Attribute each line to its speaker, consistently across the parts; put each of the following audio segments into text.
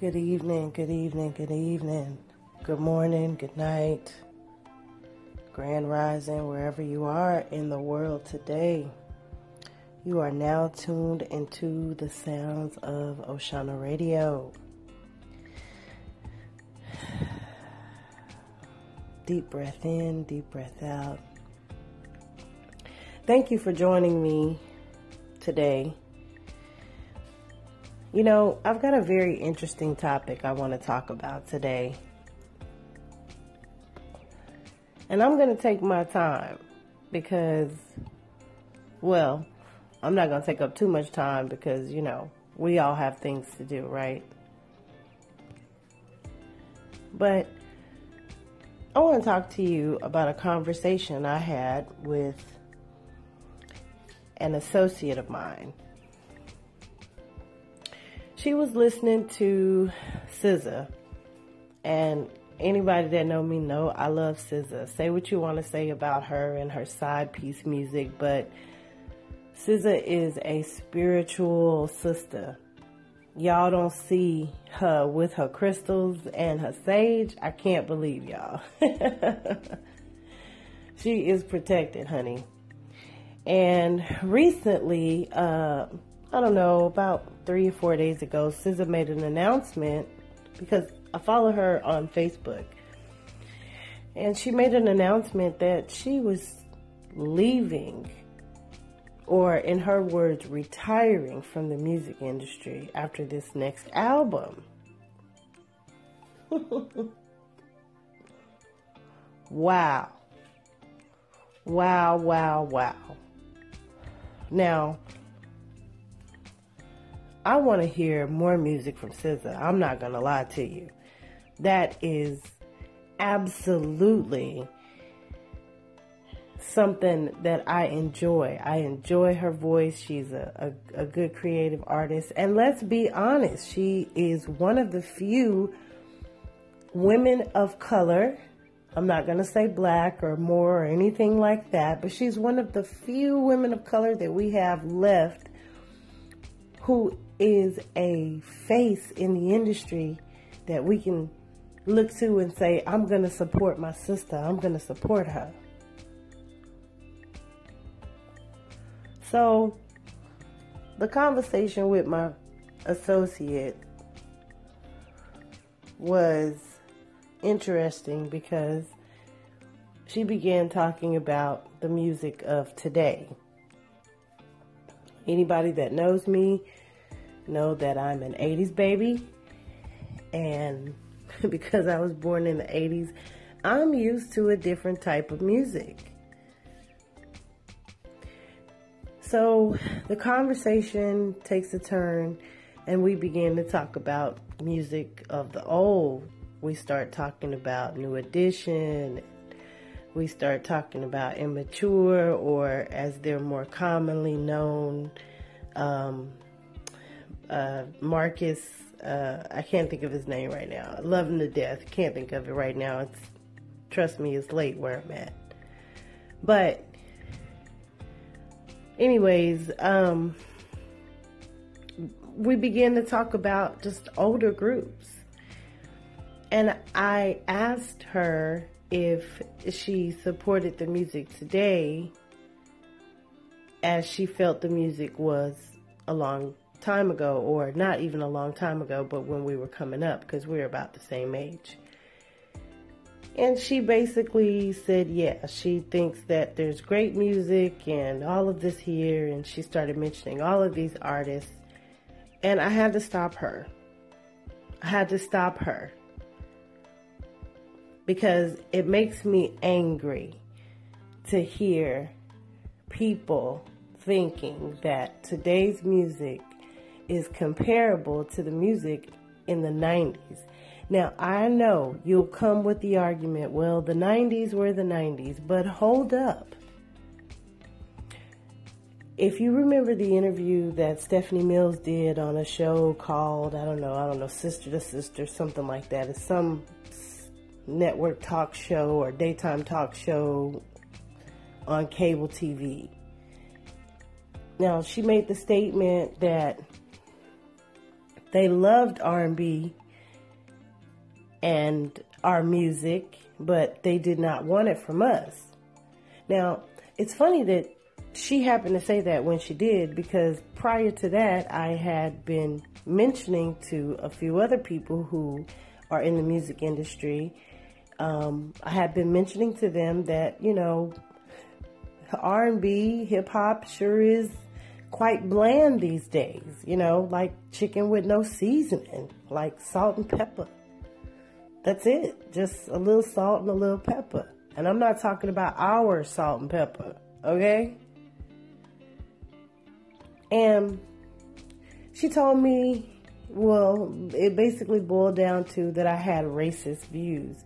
Speaker 1: Good evening, good evening, good evening. Good morning, good night. Grand rising, wherever you are in the world today. You are now tuned into the sounds of Oshana Radio. Deep breath in, deep breath out. Thank you for joining me today you know, I've got a very interesting topic I want to talk about today. And I'm going to take my time because, well, I'm not going to take up too much time because, you know, we all have things to do, right? But I want to talk to you about a conversation I had with an associate of mine she was listening to SZA, and anybody that know me know I love SZA. Say what you want to say about her and her side piece music, but SZA is a spiritual sister. Y'all don't see her with her crystals and her sage. I can't believe y'all. she is protected, honey. And recently, uh, I don't know, about three or four days ago, SZA made an announcement because I follow her on Facebook. And she made an announcement that she was leaving, or in her words, retiring from the music industry after this next album. wow. Wow, wow, wow. Now, I want to hear more music from SZA. I'm not going to lie to you. That is absolutely something that I enjoy. I enjoy her voice. She's a, a, a, good creative artist. And let's be honest, she is one of the few women of color. I'm not going to say black or more or anything like that, but she's one of the few women of color that we have left who is a face in the industry that we can look to and say, I'm going to support my sister, I'm going to support her. So, the conversation with my associate was interesting because she began talking about the music of today. Anybody that knows me know that I'm an 80s baby. And because I was born in the 80s, I'm used to a different type of music. So the conversation takes a turn, and we begin to talk about music of the old. We start talking about New Edition. We start talking about immature, or as they're more commonly known, um, uh, Marcus. Uh, I can't think of his name right now. Love him to death. Can't think of it right now. It's trust me, it's late where I'm at. But, anyways, um, we began to talk about just older groups. And I asked her if she supported the music today as she felt the music was along time ago, or not even a long time ago, but when we were coming up, because we are about the same age. And she basically said, yeah, she thinks that there's great music and all of this here. And she started mentioning all of these artists. And I had to stop her. I had to stop her. Because it makes me angry to hear people thinking that today's music is comparable to the music in the 90s. Now, I know you'll come with the argument, well, the 90s were the 90s, but hold up. If you remember the interview that Stephanie Mills did on a show called, I don't know, I don't know, Sister to Sister, something like that. It's some network talk show or daytime talk show on cable TV. Now, she made the statement that they loved R&B and our music, but they did not want it from us. Now, it's funny that she happened to say that when she did because prior to that, I had been mentioning to a few other people who are in the music industry. Um, I had been mentioning to them that you know, R&B, hip hop sure is quite bland these days. You know, like chicken with no seasoning, like salt and pepper. That's it. Just a little salt and a little pepper. And I'm not talking about our salt and pepper, okay? And she told me, well, it basically boiled down to that I had racist views.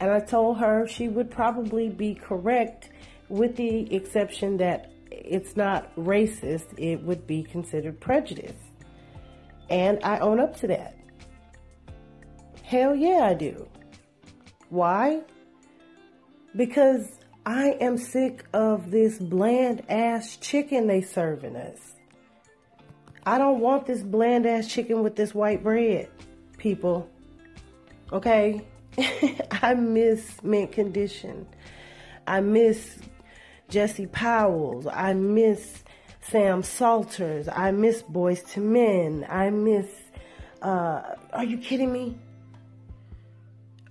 Speaker 1: And I told her she would probably be correct with the exception that it's not racist, it would be considered prejudice. And I own up to that. Hell yeah, I do. Why? Because I am sick of this bland ass chicken they serving us. I don't want this bland ass chicken with this white bread, people. Okay? I miss mint condition. I miss Jesse Powell's. I miss Sam Salters. I miss Boyz II Men. I miss, uh, are you kidding me?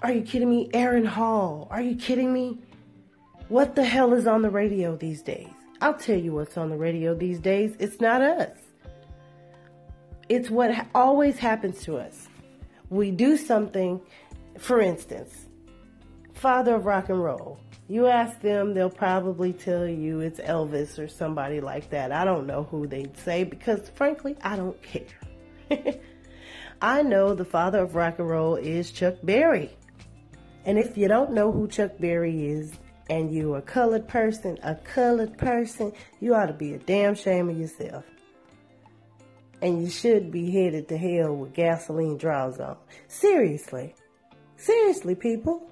Speaker 1: Are you kidding me? Aaron Hall. Are you kidding me? What the hell is on the radio these days? I'll tell you what's on the radio these days. It's not us. It's what ha- always happens to us. We do something, for instance, father of rock and roll. You ask them, they'll probably tell you it's Elvis or somebody like that. I don't know who they'd say because, frankly, I don't care. I know the father of rock and roll is Chuck Berry. And if you don't know who Chuck Berry is, and you are a colored person, a colored person, you ought to be a damn shame of yourself. And you should be headed to hell with gasoline draws on. Seriously. Seriously, people.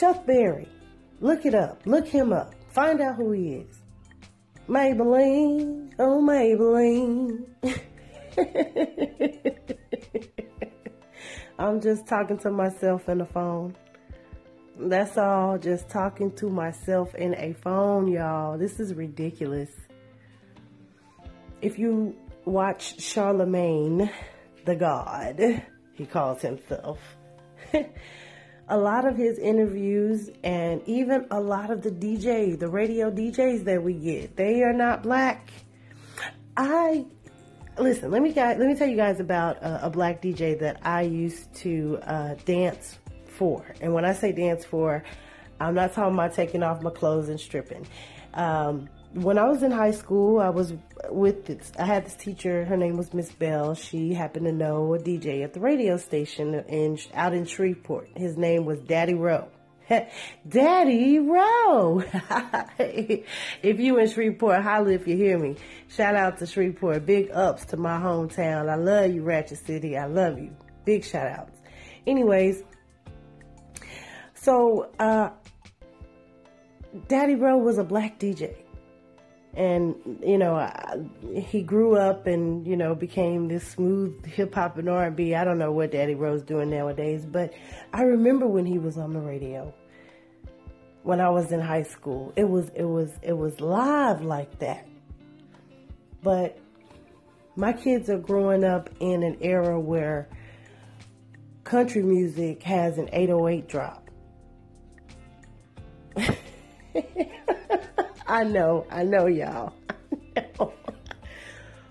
Speaker 1: Chuck Berry. Look it up. Look him up. Find out who he is. Maybelline. Oh, Maybelline. I'm just talking to myself in the phone. That's all. Just talking to myself in a phone, y'all. This is ridiculous. If you watch Charlemagne the God, he calls himself. a lot of his interviews and even a lot of the DJs, the radio DJs that we get, they are not black. I listen. Let me let me tell you guys about a, a black DJ that I used to uh, dance for. And when I say dance for, I'm not talking about taking off my clothes and stripping. Um, when I was in high school, I was with this, I had this teacher. Her name was Miss Bell. She happened to know a DJ at the radio station in out in Shreveport. His name was Daddy Rowe. Daddy Rowe. if you in Shreveport, holla if you hear me. Shout out to Shreveport. Big ups to my hometown. I love you, Ratchet City. I love you. Big shout outs. Anyways, so uh, Daddy Rowe was a black DJ and you know I, he grew up and you know became this smooth hip hop and R&B. I don't know what Daddy Rowe's doing nowadays, but I remember when he was on the radio when I was in high school. It was it was it was live like that. But my kids are growing up in an era where country music has an 808 drop. I know, I know, y'all. I know.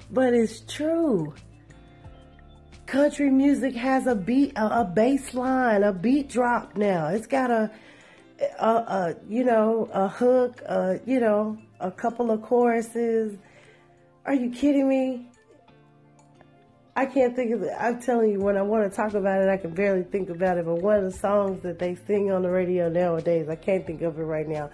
Speaker 1: But it's true. Country music has a beat, a, a bass line, a beat drop now. It's got a, a, a you know, a hook, a, you know, a couple of choruses. Are you kidding me? I can't think of it. I'm telling you, when I want to talk about it, I can barely think about it. But one of the songs that they sing on the radio nowadays, I can't think of it right now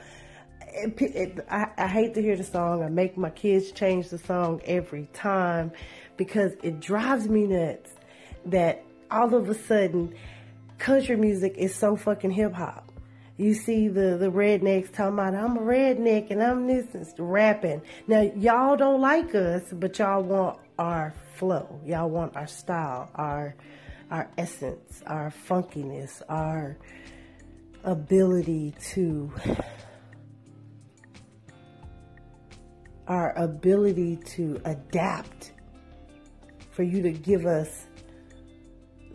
Speaker 1: it, I, I hate to hear the song. I make my kids change the song every time because it drives me nuts that all of a sudden country music is so fucking hip hop. You see the, the rednecks talking about, I'm a redneck and I'm this and rapping. Now, y'all don't like us, but y'all want our flow. Y'all want our style, our, our essence, our funkiness, our ability to our ability to adapt for you to give us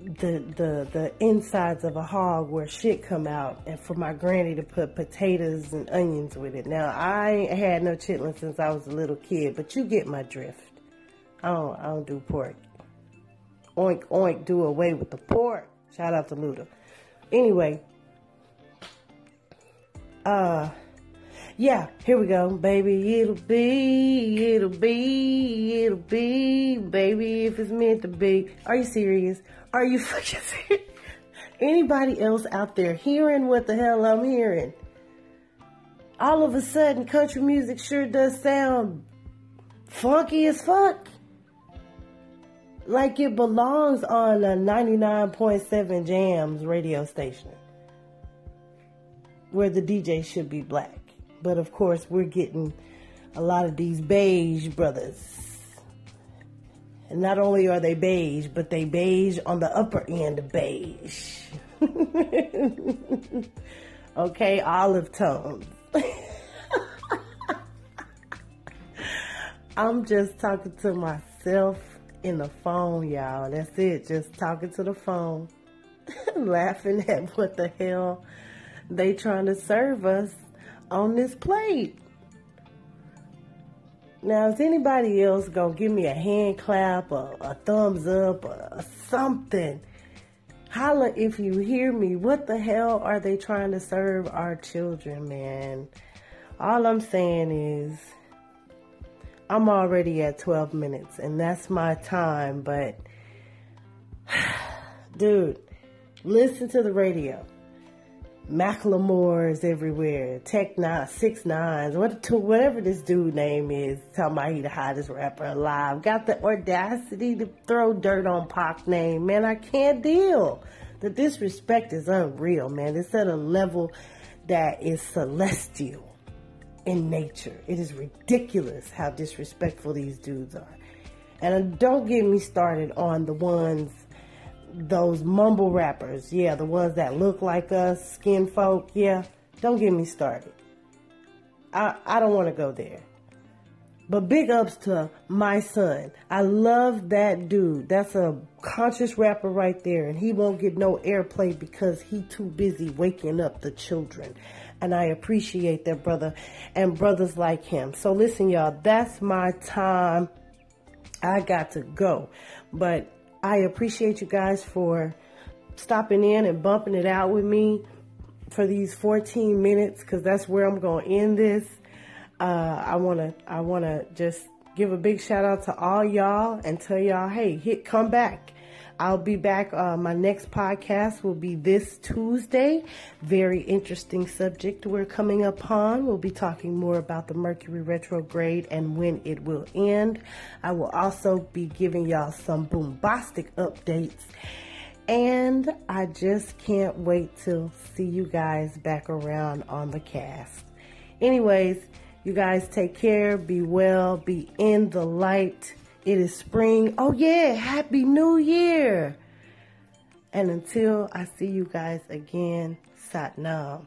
Speaker 1: the the the insides of a hog where shit come out and for my granny to put potatoes and onions with it. Now I ain't had no chitlin since I was a little kid, but you get my drift. I don't I don't do pork. Oink oink do away with the pork. Shout out to Luda. Anyway, uh yeah, here we go, baby. It'll be, it'll be, it'll be, baby, if it's meant to be. Are you serious? Are you fucking serious? Anybody else out there hearing what the hell I'm hearing? All of a sudden, country music sure does sound funky as fuck. Like it belongs on a 99.7 Jams radio station where the DJ should be black. But of course, we're getting a lot of these beige brothers. And not only are they beige, but they beige on the upper end of beige. okay, olive tones. I'm just talking to myself in the phone, y'all. That's it. Just talking to the phone, laughing at what the hell they trying to serve us on this plate. Now, is anybody else gonna give me a hand clap or a thumbs up or something? Holla if you hear me. What the hell are they trying to serve our children, man? All I'm saying is, I'm already at 12 minutes and that's my time, but dude, listen to the radio. Macklemore's everywhere. Tech N9ne, Six Nines, what, whatever this dude name is, talking about he the hottest rapper alive. Got the audacity to throw dirt on Pac name. Man, I can't deal. The disrespect is unreal, man. It's at a level that is celestial in nature. It is ridiculous how disrespectful these dudes are. And don't get me started on the ones those mumble rappers, yeah, the ones that look like us, skin folk, yeah, don't get me started. I, I don't want to go there. But big ups to my son. I love that dude. That's a conscious rapper right there. And he won't get no airplay because he too busy waking up the children. And I appreciate that brother and brothers like him. So listen, y'all, that's my time. I got to go. But I appreciate you guys for stopping in and bumping it out with me for these 14 minutes because that's where I'm going to end this. Uh, I want to I want to just give a big shout out to all y'all and tell y'all, hey, hit come back. I'll be back. Uh, my next podcast will be this Tuesday. Very interesting subject we're coming upon. We'll be talking more about the Mercury retrograde and when it will end. I will also be giving y'all some bombastic updates. And I just can't wait to see you guys back around on the cast. Anyways, you guys take care, be well, be in the light it is spring. Oh, yeah. Happy New Year. And until I see you guys again, Sat Nam.